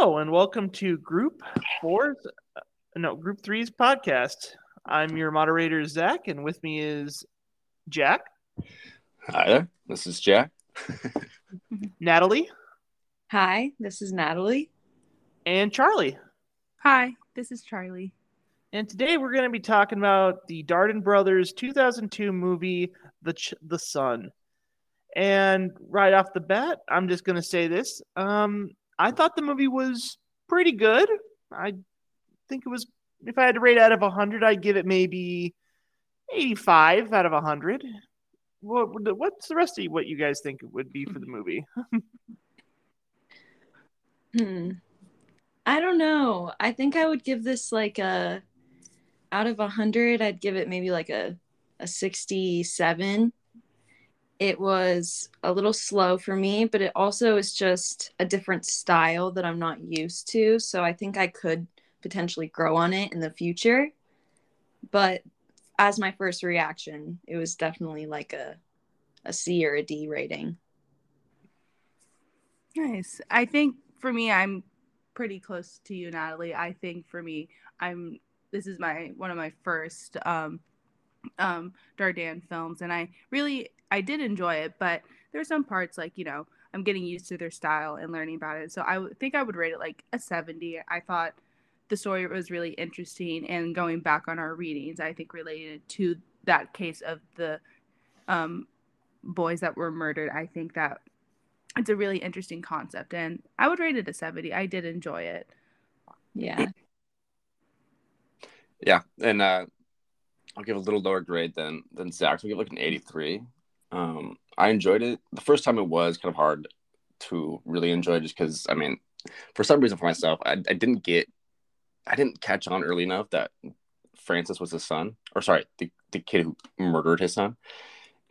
Hello and welcome to Group Four's, uh, no, Group Three's podcast. I'm your moderator Zach, and with me is Jack, Hi there, this is Jack. Natalie, Hi, this is Natalie. and Charlie. Hi, this is Charlie. And today we're going to be talking about the Dardenne Brothers 2002 movie, The Ch- The Son. And right off the bat, I'm just going to say this: um, I thought the movie was pretty good. I think it was. If I had to rate out of 100, I'd give it maybe 85 out of 100. What, what's the rest of what you guys think it would be for the movie? Hmm. I don't know. I think I would give this like a out of a hundred, I'd give it maybe like a a sixty-seven. It was a little slow for me, but it also is just a different style that I'm not used to. So I think I could potentially grow on it in the future. But as my first reaction, it was definitely like a a C or a D rating. Nice. I think for me, I'm pretty close to you, Natalie. I think for me, I'm this is my one of my first um um Dardenne films and I really I did enjoy it, but there's some parts like, you know, I'm getting used to their style and learning about it. So I think I would rate it like a 70. I thought the story was really interesting and going back on our readings, I think related to that case of the um boys that were murdered, I think that it's a really interesting concept and I would rate it a 70. I did enjoy it. Yeah. Yeah, and uh, I'll give a little lower grade than than Zach. So I'll give like an 83. Um, I enjoyed it. The first time it was kind of hard to really enjoy just because I mean, for some reason for myself, I, I didn't get, I didn't catch on early enough that Francis was his son, or sorry, the, the kid who murdered his son.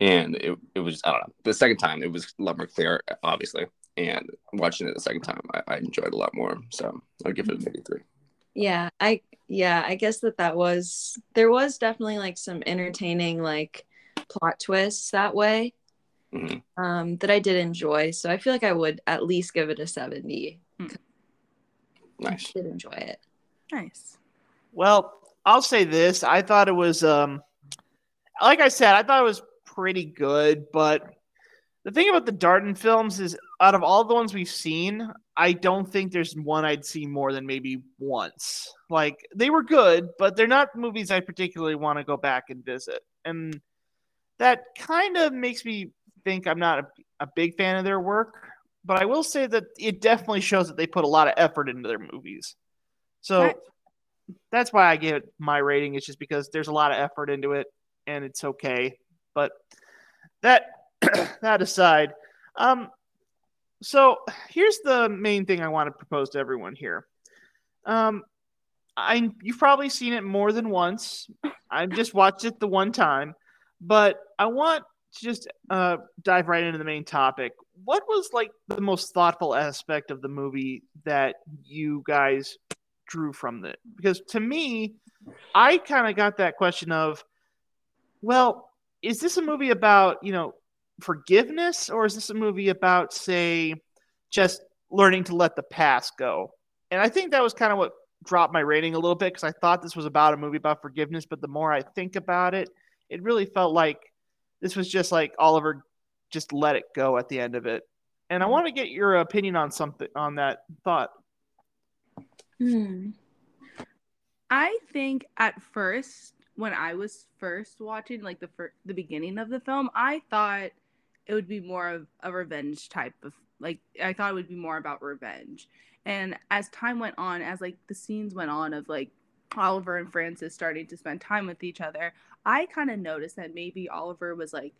And it, it was, I don't know, the second time it was a lot more clear, obviously. And watching it the second time, I, I enjoyed a lot more. So I'll give it an 83. Yeah, I yeah, I guess that that was there was definitely like some entertaining like plot twists that way Mhm. um that I did enjoy. So I feel like I would at least give it a 70. Nice. I did enjoy it. Nice. Well, I'll say this. I thought it was um like I said, I thought it was pretty good, but the thing about the Dardenne films is out of all the ones we've seen, I don't think there's one I'd see more than maybe once. Like they were good, but they're not movies I particularly want to go back and visit. And that kind of makes me think I'm not a, a big fan of their work, but I will say that it definitely shows that they put a lot of effort into their movies. So Right. that's why I give it my rating. It's just because there's a lot of effort into it, and it's okay. But that that aside, um, so here's the main thing I want to propose to everyone here. Um, I you've probably seen it more than once. I've just watched it the one time, but I want to just uh, dive right into the main topic. What was like the most thoughtful aspect of the movie that you guys drew from it? Because to me, I kind of got that question of, well, is this a movie about you know forgiveness, or is this a movie about say just learning to let the past go? And I think that was kind of what dropped my rating a little bit because I thought this was about a movie about forgiveness, but the more I think about it, it really felt like this was just like Oliver just let it go at the end of it. And I want to get your opinion on something on that thought. Hmm. I think at first when I was first watching like the fir- the beginning of the film, I thought it would be more of a revenge type of like I thought it would be more about revenge. And as time went on, as like the scenes went on of like Oliver and Francis starting to spend time with each other, I kind of noticed that maybe Oliver was like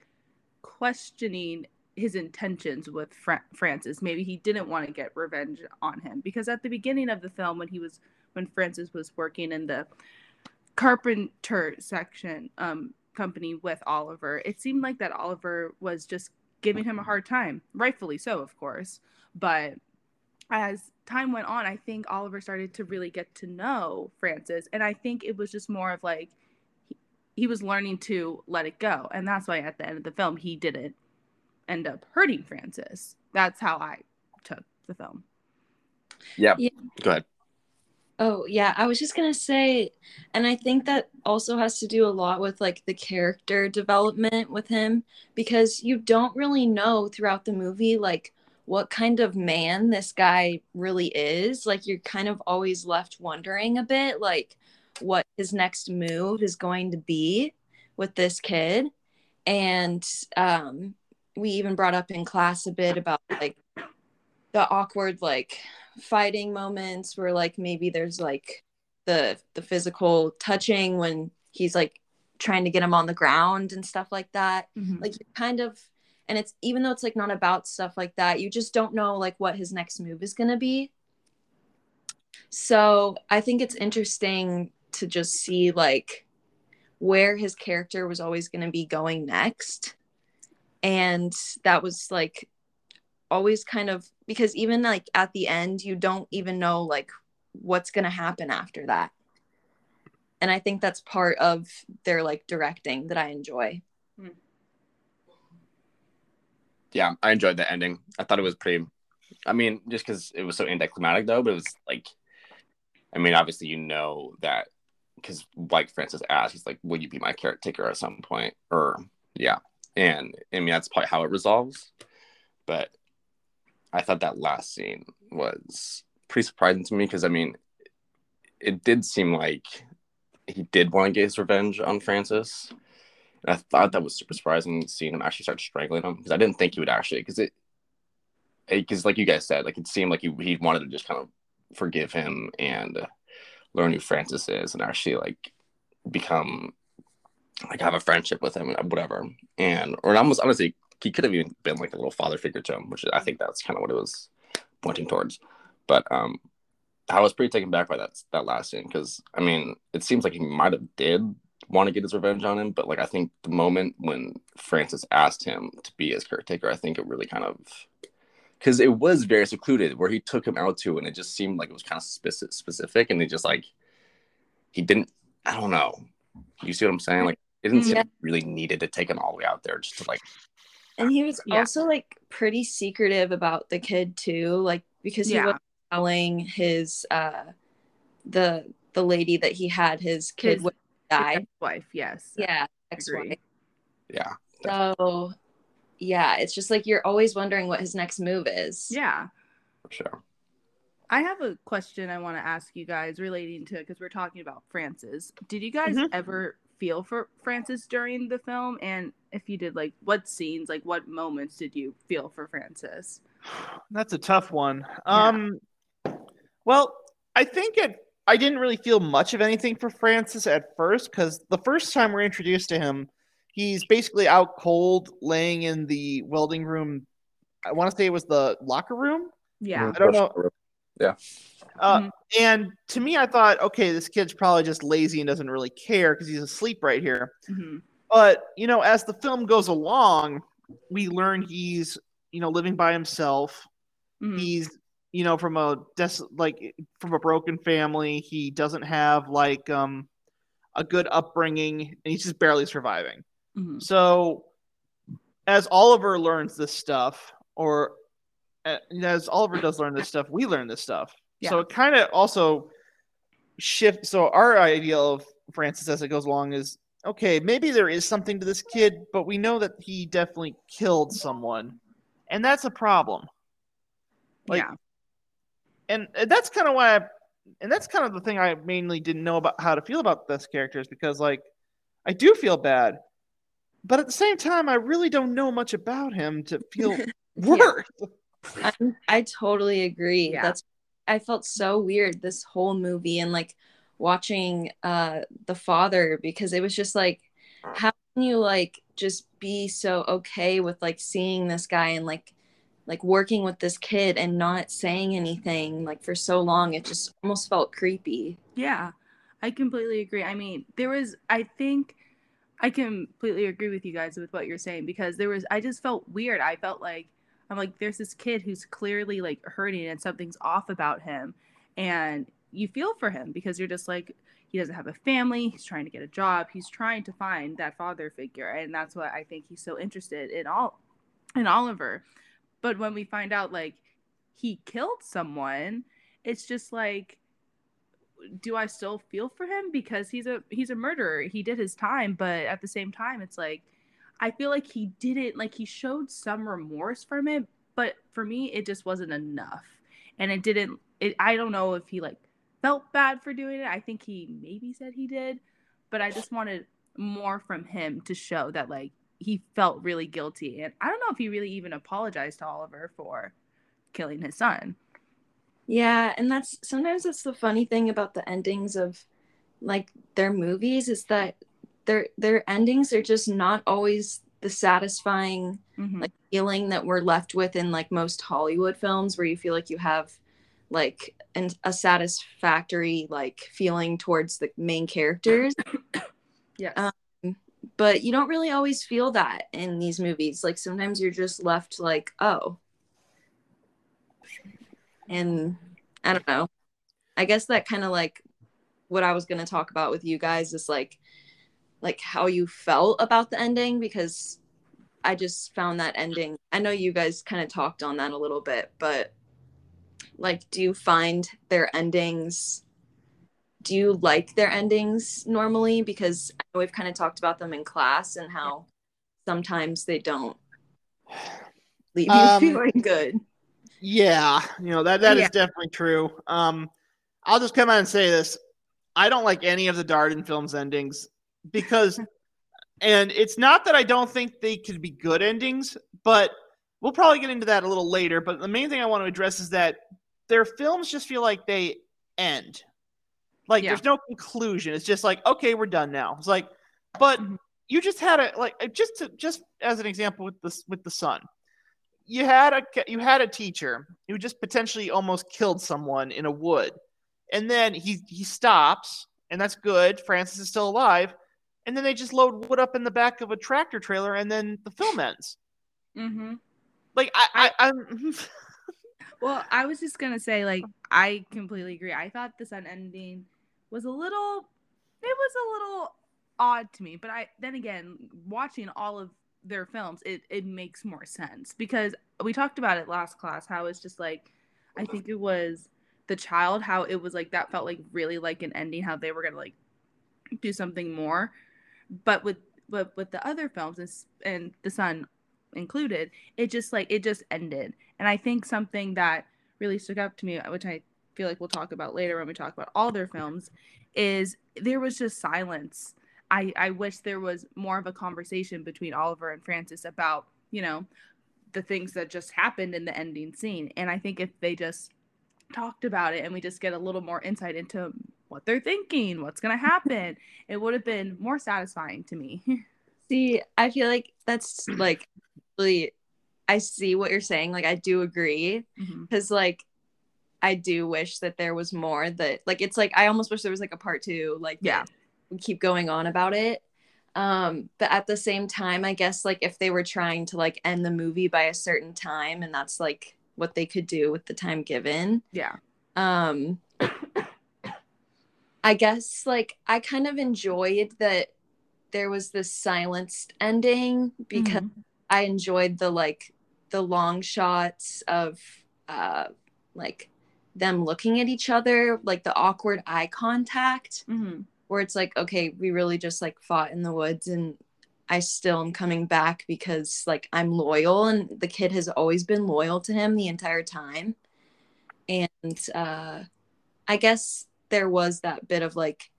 questioning his intentions with Fra- Francis. Maybe he didn't want to get revenge on him because at the beginning of the film, when he was when Francis was working in the carpenter section um, company with Oliver, it seemed like that Oliver was just giving him a hard time, rightfully so, of course. But as time went on, I think Oliver started to really get to know Francis, and I think it was just more of like he, he was learning to let it go, and that's why at the end of the film he didn't end up hurting Francis. That's how I took the film. Yeah. Yeah. Go ahead. Oh, yeah. I was just going to say, and I think that also has to do a lot with like the character development with him because you don't really know throughout the movie, like, what kind of man this guy really is. Like, you're kind of always left wondering a bit, like, what his next move is going to be with this kid. And um, we even brought up in class a bit about like the awkward, like, fighting moments where like maybe there's like the the physical touching when he's like trying to get him on the ground and stuff like that Mhm. like you kind of and it's even though it's like not about stuff like that you just don't know like what his next move is going to be. So i think it's interesting to just see like where his character was always going to be going next. And that was like always kind of because even like at the end you don't even know like what's going to happen after that. And i think that's part of their like directing that i enjoy Yeah, I enjoyed the ending. I thought it was pretty. I mean, just because it was so anticlimactic, though, but it was like, I mean, obviously, you know that because, like Francis asked, he's like, "Will you be my caretaker at some point?" Or yeah, and I mean that's probably how it resolves. But I thought that last scene was pretty surprising to me because I mean, it did seem like he did want to get his revenge on Francis. And I thought that was super surprising seeing him actually start strangling him because I didn't think he would actually because it because like you guys said like it seemed like he he wanted to just kind of forgive him and learn who Francis is and actually like become like have a friendship with him and whatever. And or almost honestly he could have even been like a little father figure to him which I think that's kind of what it was pointing towards. But um I was pretty taken back by that that last scene because I mean it seems like he might have did want to get his revenge on him, but like I think the moment when Francis asked him to be his caretaker, I think it really kind of because it was very secluded where he took him out to, and it just seemed like it was kind of specific, specific, and he just like he didn't. I don't know. You see what I'm saying? Like it didn't Yeah. like really needed to take him all the way out there just to like and he was Yeah. also like pretty secretive about the kid too like because he Yeah. was telling his uh the the lady that he had his kid His- with die wife, yes. yeah ex-wife yeah so yeah it's just like you're always wondering what his next move is Yeah. for sure. I have a question I want to ask you guys relating to because we're talking about Francis. Did you guys Mhm. ever feel for Francis during the film? And if you did, like, what scenes, like, what moments did you feel for Francis? That's a tough one. Um, well, I think it. I didn't really feel much of anything for Francis at first because the first time we're introduced to him, he's basically out cold, laying in the welding room. I want to say it was the locker room. Yeah. I don't know. Yeah. Uh, Mhm. And to me, I thought, okay, this kid's probably just lazy and doesn't really care because he's asleep right here. hmm But you know, as the film goes along, we learn he's you know living by himself. hmm He's you know from a des- like from a broken family. He doesn't have like um a good upbringing, and he's just barely surviving. hmm So as Oliver learns this stuff, or uh, as Oliver does learn this stuff, we learn this stuff. So it kind of also shifts. So our idea of Francis as it goes along is okay. Maybe there is something to this kid, but we know that he definitely killed someone, and that's a problem. Like, yeah. And that's kind of why I, and that's kind of the thing I mainly didn't know about how to feel about this character is because like I do feel bad, but at the same time I really don't know much about him to feel worse. I, I totally agree. Yeah. That's I felt so weird this whole movie and like watching uh the father because it was just like how can you like just be so okay with like seeing this guy and like like working with this kid and not saying anything like for so long it just almost felt creepy. Yeah, I completely agree. I mean, there was, I think, I completely agree with you guys with what you're saying because there was, I just felt weird. I felt like, I'm like, there's this kid who's clearly like hurting and something's off about him. And you feel for him because you're just like, he doesn't have a family. He's trying to get a job. He's trying to find that father figure. And that's what I think he's so interested in all, in Oliver. But when we find out like he killed someone, it's just like do I still feel for him because he's a he's a murderer. He did his time, but at the same time it's like I feel like he didn't like he showed some remorse from it, but for me it just wasn't enough. And it didn't it I don't know if he like felt bad for doing it. I think he maybe said he did, but I just wanted more from him to show that like he felt really guilty. And I don't know if he really even apologized to Oliver for killing his son. Yeah, and that's sometimes that's the funny thing about the endings of like their movies is that their their endings are just not always the satisfying Mhm. like feeling that we're left with in like most Hollywood films where you feel like you have like an, a satisfactory like feeling towards the main characters yeah um, but you don't really always feel that in these movies. Like sometimes you're just left like oh. And i don't know. I guess that kind of like what i was going to talk about with you guys is like like how you felt about the ending because i just found that ending i know you guys kind of talked on that a little bit but like do you find their endings do you like their endings normally because I know we've kind of talked about them in class and how sometimes they don't leave you Um, feeling good Yeah, you know that that is Yeah. definitely true. Um, I'll just come out and say this: I don't like any of the Dardenne films endings because, and it's not that I don't think they could be good endings, but we'll probably get into that a little later. But the main thing I want to address is that their films just feel like they end. Like Yeah. there's no conclusion. It's just like okay, we're done now. It's like, but Mhm. you just had a like just to just as an example with this with the son you had a you had a teacher who just potentially almost killed someone in a wood and then he he stops and that's good francis is still alive and then they just load wood up in the back of a tractor trailer and then the film ends mm-hmm. like i, I i'm Well, I was just gonna say, like, I completely agree. I thought the son ending was a little, it was a little odd to me. But I then again, watching all of their films, it it makes more sense because we talked about it last class. How it's just like, I think it was the child. How it was like that felt like really like an ending. How they were gonna like do something more, but with but with the other films and, and the son included, it just like it just ended. And I think something that really stuck out to me, which I feel like we'll talk about later when we talk about all their films, is there was just silence. I, I wish there was more of a conversation between Oliver and Francis about, you know, the things that just happened in the ending scene. And I think if they just talked about it and we just get a little more insight into what they're thinking, what's going to happen, it would have been more satisfying to me. see i feel like that's like really i see what you're saying like i do agree mm-hmm. because like i do wish that there was more that like it's like i almost wish there was like a part two like Yeah. would keep going on about it um but at the same time i guess like if they were trying to like end the movie by a certain time and that's like what they could do with the time given Yeah. um i guess like i kind of enjoyed that there was this silenced ending because Mhm. I enjoyed the like the long shots of uh like them looking at each other, like the awkward eye contact Mhm. where it's like, okay, we really just like fought in the woods and I still am coming back because like I'm loyal and the kid has always been loyal to him the entire time. And uh I guess there was that bit of like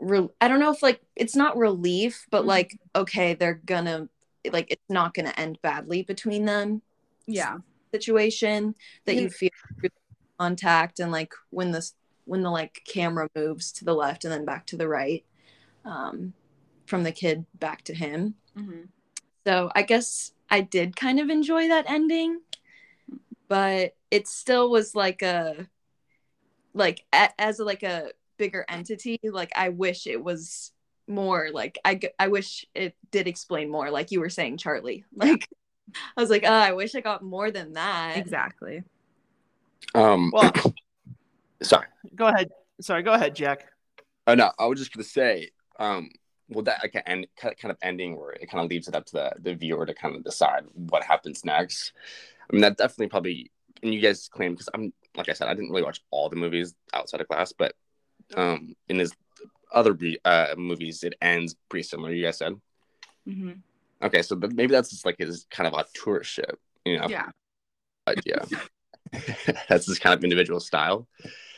re- I don't know if like it's not relief, but Mhm. like okay, they're gonna like it's not gonna end badly between them Yeah. Situation that you feel contact and like when this when the like camera moves to the left and then back to the right um from the kid back to him. Mhm. so i guess i did kind of enjoy that ending but it still was like a like a, as a, like a bigger entity like i wish it was more like i i wish it did explain more like you were saying charlie. Like i was like oh i wish i got more than that Exactly. Um, well sorry. go ahead sorry go ahead jack Oh no, I was just gonna say, um, well, that like an end, kind of ending where it kind of leaves it up to the, the viewer to kind of decide what happens next. I mean, that definitely probably, and you guys claim because I'm like I said, I didn't really watch all the movies outside of class, but um, in his other uh, movies, it ends pretty similar. You guys said. hmm Okay, so but maybe that's just like his kind of a tourist ship, you know? Yeah. But yeah, that's his kind of individual style,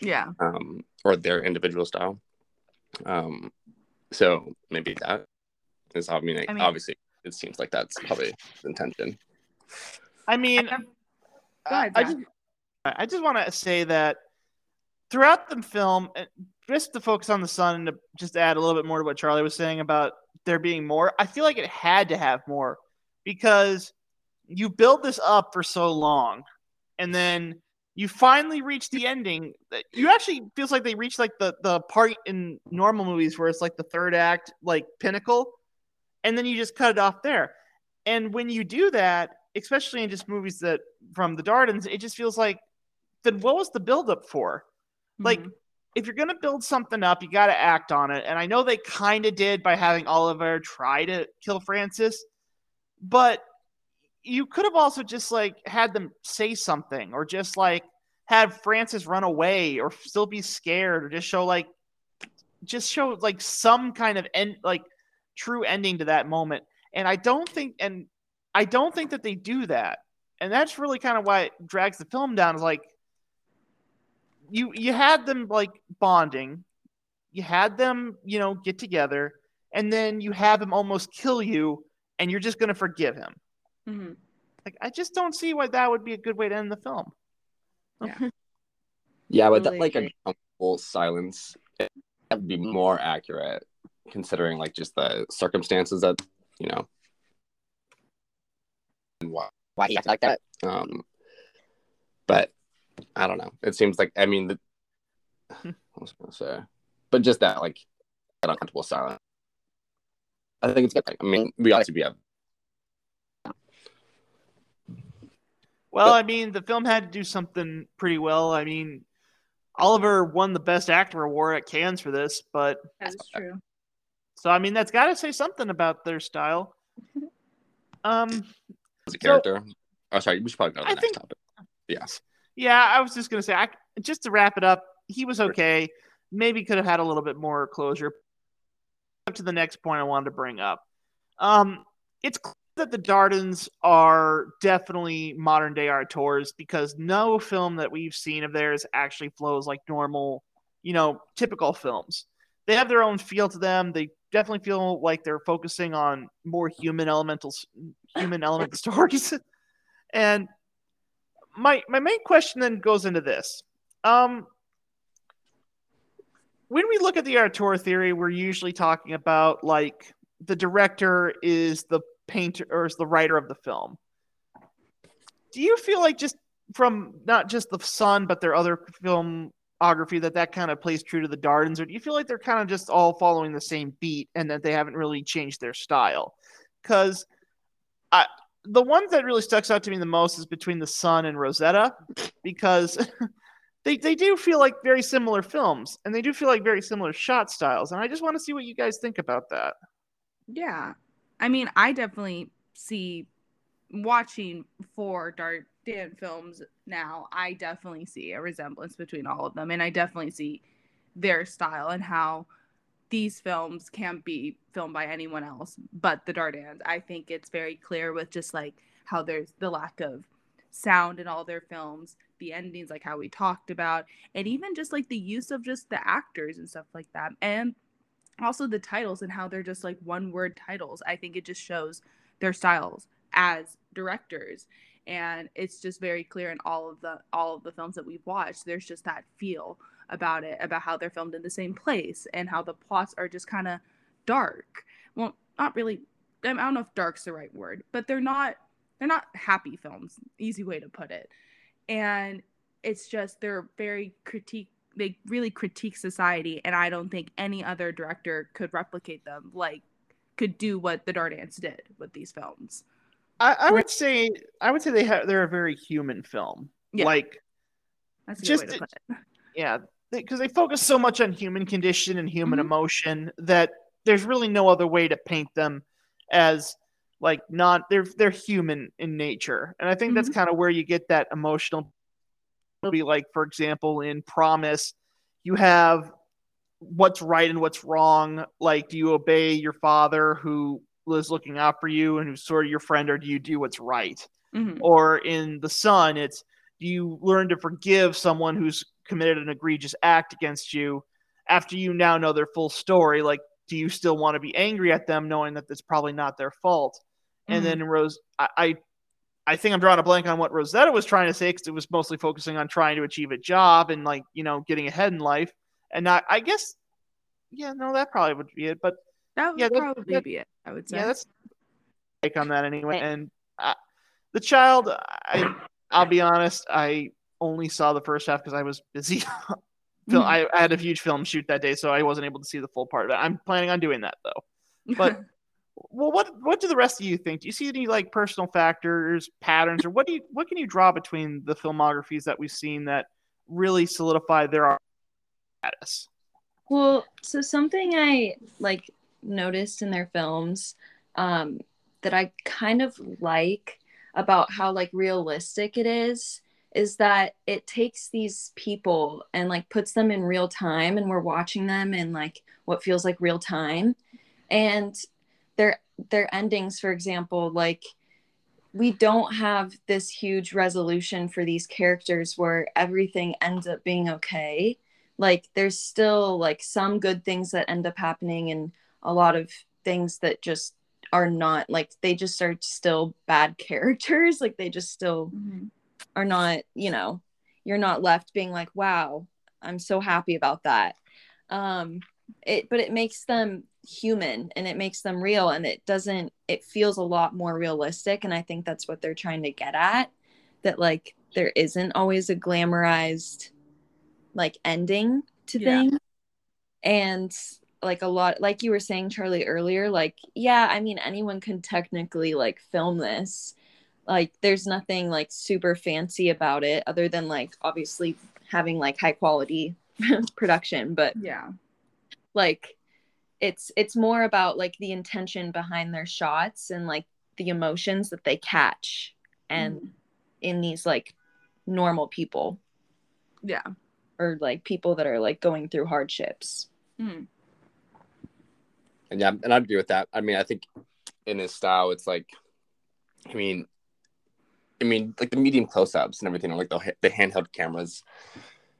Yeah. um, or their individual style. Um, so maybe that is. I mean, I mean- obviously, it seems like that's probably the intention. I mean, Go ahead, I just, I just want to say that throughout the film, just to focus on the son and to just add a little bit more to what Charlie was saying about there being more, I feel like it had to have more because you build this up for so long, and then you finally reach the ending. You actually feels like they reach like the the part in normal movies where it's like the third act, like pinnacle, and then you just cut it off there. And when you do that, especially in just movies that from the Dardennes, it just feels like then what was the buildup for? Like, Mhm. If you're gonna build something up, you got to act on it. And I know they kind of did by having Oliver try to kill Francis, but you could have also just like had them say something or just like have Francis run away or still be scared or just show like just show like some kind of end like true ending to that moment. And I don't think and I don't think that they do that. And that's really kind of why it drags the film down is like you you had them like bonding, you had them, you know, get together, and then you have him almost kill you, and you're just gonna forgive him. Mhm. Like I just don't see why that would be a good way to end the film. Yeah, but Totally that like a agree. comfortable silence that would be more accurate, considering like just the circumstances that you know and why why he acted like that. Um, but I don't know. It seems like I mean, the, what was gonna say? But just that like that uncomfortable silence. I think it's good. I mean, we ought to be. have Well, But- I mean, the film had to do something pretty well. I mean, Oliver won the Best Actor award at Cannes for this, but That is true. so I mean, that's got to say something about their style. Um, as a So- character. oh, sorry. We should probably go to the I next think- topic. Yes. Yeah, I was just gonna say, I, just to wrap it up, he was okay. Maybe could have had a little bit more closure. Up to the next point I wanted to bring up. Um, it's clear that the Dardennes are definitely modern day auteurs because no film that we've seen of theirs actually flows like normal, you know, typical films. They have their own feel to them. They definitely feel like they're focusing on more human elemental human element stories. and my my main question then goes into this. Um when we look at the auteur theory, we're usually talking about like the director is the painter or is the writer of the film. Do you feel like just from not just the Son but their other filmography that that kind of plays true to the Dardennes, or do you feel like they're kind of just all following the same beat and that they haven't really changed their style? Because I the ones that really sticks out to me the most is between the Son and Rosetta, because they they do feel like very similar films and they do feel like very similar shot styles, and I just want to see what you guys think about that. Yeah. I mean, I definitely see watching four Dart Dan films now, I definitely see a resemblance between all of them. And I definitely see their style and how these films can't be filmed by anyone else but the Dardennes. I think it's very clear with just like how there's the lack of sound in all their films, the endings, like how we talked about, and even just like the use of just the actors and stuff like that. And also the titles and how they're just like one word titles. I think it just shows their styles as directors. And it's just very clear in all of the all of the films that we've watched. There's just that feel about it, about how they're filmed in the same place and how the plots are just kind of dark. Well, not really I don't know if dark's the right word, but they're not they're not happy films. Easy way to put it. And it's just they're very critique they really critique society and I don't think any other director could replicate them like could do what the Dardennes did with these films. I, I would say I would say they have they're a very human film. Yeah. Like That's a Just way to put it. yeah, because they, focus so much on human condition and human Mhm. emotion that there's really no other way to paint them as like not they're they're human in nature, and I think that's kind of where you get that emotional be like, for example, in Promise, you have what's right and what's wrong. Like, do you obey your father who is looking out for you and who's sort of your friend, or do you do what's right? Mhm. Or in The Son, it's you learn to forgive someone who's committed an egregious act against you after you now know their full story? Like, do you still want to be angry at them knowing that it's probably not their fault? And Mhm. then Rose, I, I, I think I'm drawing a blank on what Rosetta was trying to say because it was mostly focusing on trying to achieve a job and like you know getting ahead in life, and not. I guess, yeah, no, that probably would be it. But That would Yeah, that- probably that- be it. I would say. yeah, that's take on that anyway. And uh, the child, I, I'll be honest, I only saw the first half because I was busy. Film. I, I had a huge film shoot that day, so I wasn't able to see the full part of it. I'm planning on doing that though. But well, what what do the rest of you think? Do you see any like personal factors, patterns, or what do you what can you draw between the filmographies that we've seen that really solidify their status? Well, so something I like noticed in their films um, that I kind of like about how like realistic it is is that it takes these people and like puts them in real time and we're watching them in like what feels like real time. And their their endings for example like we don't have this huge resolution for these characters where everything ends up being okay. Like there's still like some good things that end up happening and a lot of things that just are not like they just are still bad characters like they just still Mhm. are not you know you're not left being like wow i'm so happy about that um it but it makes them human and it makes them real and it doesn't it feels a lot more realistic and i think that's what they're trying to get at that like there isn't always a glamorized like ending to Yeah. things and like a lot like you were saying charlie earlier like yeah i mean anyone can technically like film this like there's nothing like super fancy about it other than like obviously having like high quality production but Yeah. like it's it's more about like the intention behind their shots and like the emotions that they catch and Mhm. in these like normal people Yeah. or like people that are like going through hardships Mhm. And yeah, and I'd agree with that. I mean, I think in his style, it's like, I mean, I mean, like the medium close-ups and everything, like the the handheld cameras.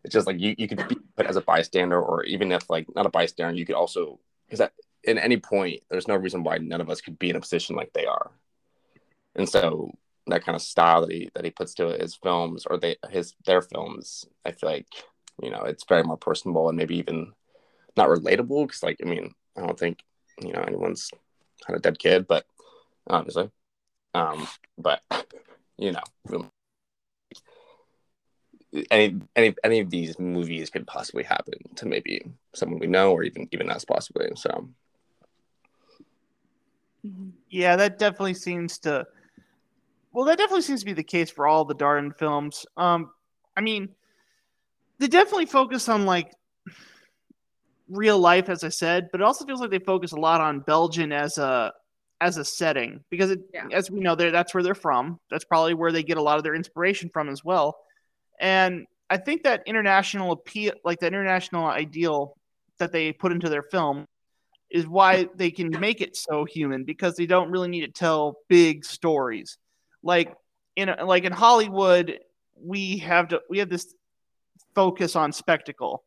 It's just like you, you could be put as a bystander, or even if like not a bystander, you could also because at in any point, there's no reason why none of us could be in a position like they are. And so that kind of style that he that he puts to his films or they his their films, I feel like you know it's very more personable and maybe even not relatable because like I mean I don't think you know anyone's had a dead kid, but obviously, um, but you know any any any of these movies could possibly happen to maybe someone we know or even even us possibly. So Mhm. Yeah, that definitely seems to. Well, that definitely seems to be the case for all the Dardenne films. Um, I mean, they definitely focus on like real life, as I said, but it also feels like they focus a lot on Belgium as a as a setting because, it, Yeah. as we know, they that's where they're from. That's probably where they get a lot of their inspiration from as well. And I think that international appeal, like the international ideal that they put into their film, is why they can make it so human because they don't really need to tell big stories. Like in like in Hollywood, we have to we have this focus on spectacle,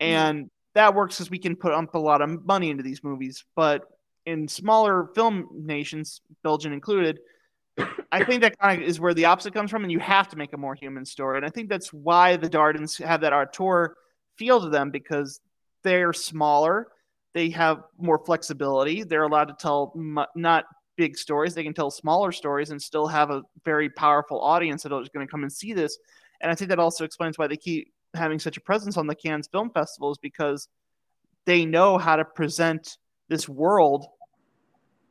and that works because we can put up a lot of money into these movies. But in smaller film nations, Belgium included, I think that kind of is where the opposite comes from, and you have to make a more human story. And I think that's why the Dardennes have that auteur feel to them because they're smaller, they have more flexibility, they're allowed to tell not big stories, they can tell smaller stories and still have a very powerful audience that is going to come and see this. And I think that also explains why they keep having such a presence on the Cannes Film Festival is because they know how to present this world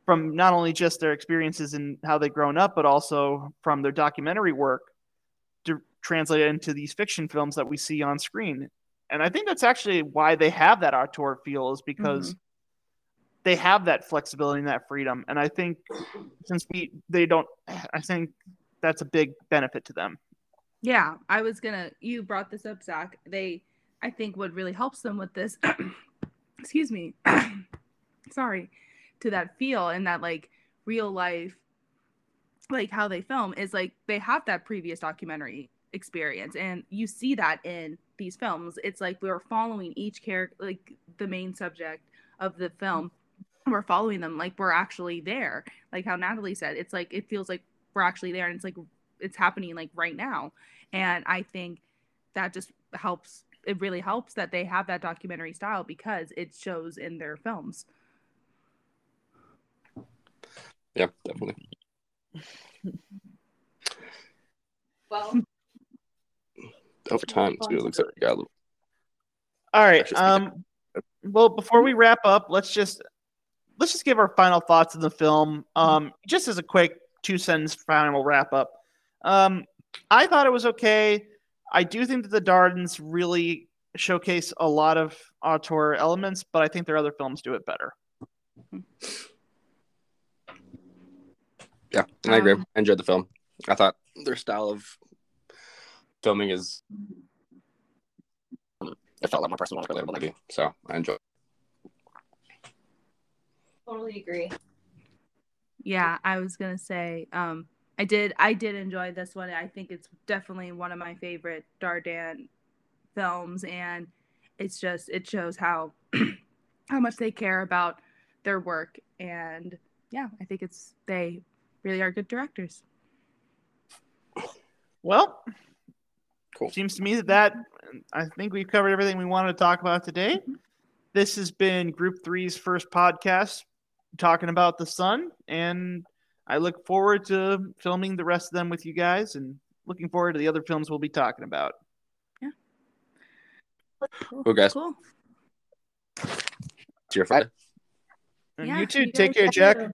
from not only just their experiences and how they've grown up, but also from their documentary work to translate it into these fiction films that we see on screen. And I think that's actually why they have that auteur feel is because mm-hmm. they have that flexibility and that freedom. And I think since we they don't, I think that's a big benefit to them. Yeah, I was gonna. You brought this up, Zach. They, I think, what really helps them with this, excuse me, sorry, to that feel and that like real life, like how they film is like they have that previous documentary experience, and you see that in these films. It's like we're following each character, like the main subject of the film. We're following them like we're actually there. Like how Natalie said, it's like it feels like we're actually there, and it's like it's happening like right now and i think that just helps it really helps that they have that documentary style because it shows in their films Yeah, definitely. Well, Over time too, it looks like we got a little. All right. Um, well, before we wrap up, let's just let's just give our final thoughts on the film. Um, just as a quick two sentence final wrap up. Um, I thought it was okay. I do think that the Dardennes really showcase a lot of auteur elements, but I think their other films do it better. Yeah, and I agree. Um, I enjoyed the film. I thought their style of filming is. It felt a lot more personal and relatable, maybe. So I enjoyed. totally agree. yeah i was gonna say um i did i did enjoy this one i think it's definitely one of my favorite Dardenne films and it's just it shows how how much they care about their work and yeah i think it's they really are good directors Well, Cool. seems to me that that I think we've covered everything we wanted to talk about today. This has been Group Three's first podcast talking about the son, and I look forward to filming the rest of them with you guys, and looking forward to the other films we'll be talking about. Yeah. Cool, guys. cool See you Friday. And Yeah, you too. you Take care, Jack. a-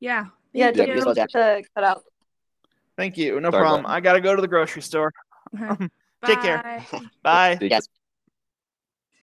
yeah Yeah, Thank don't you. forget to cut out. Thank you. No Sorry, problem. bud. I got to go to the grocery store. Take care. Bye. Bye. See you guys.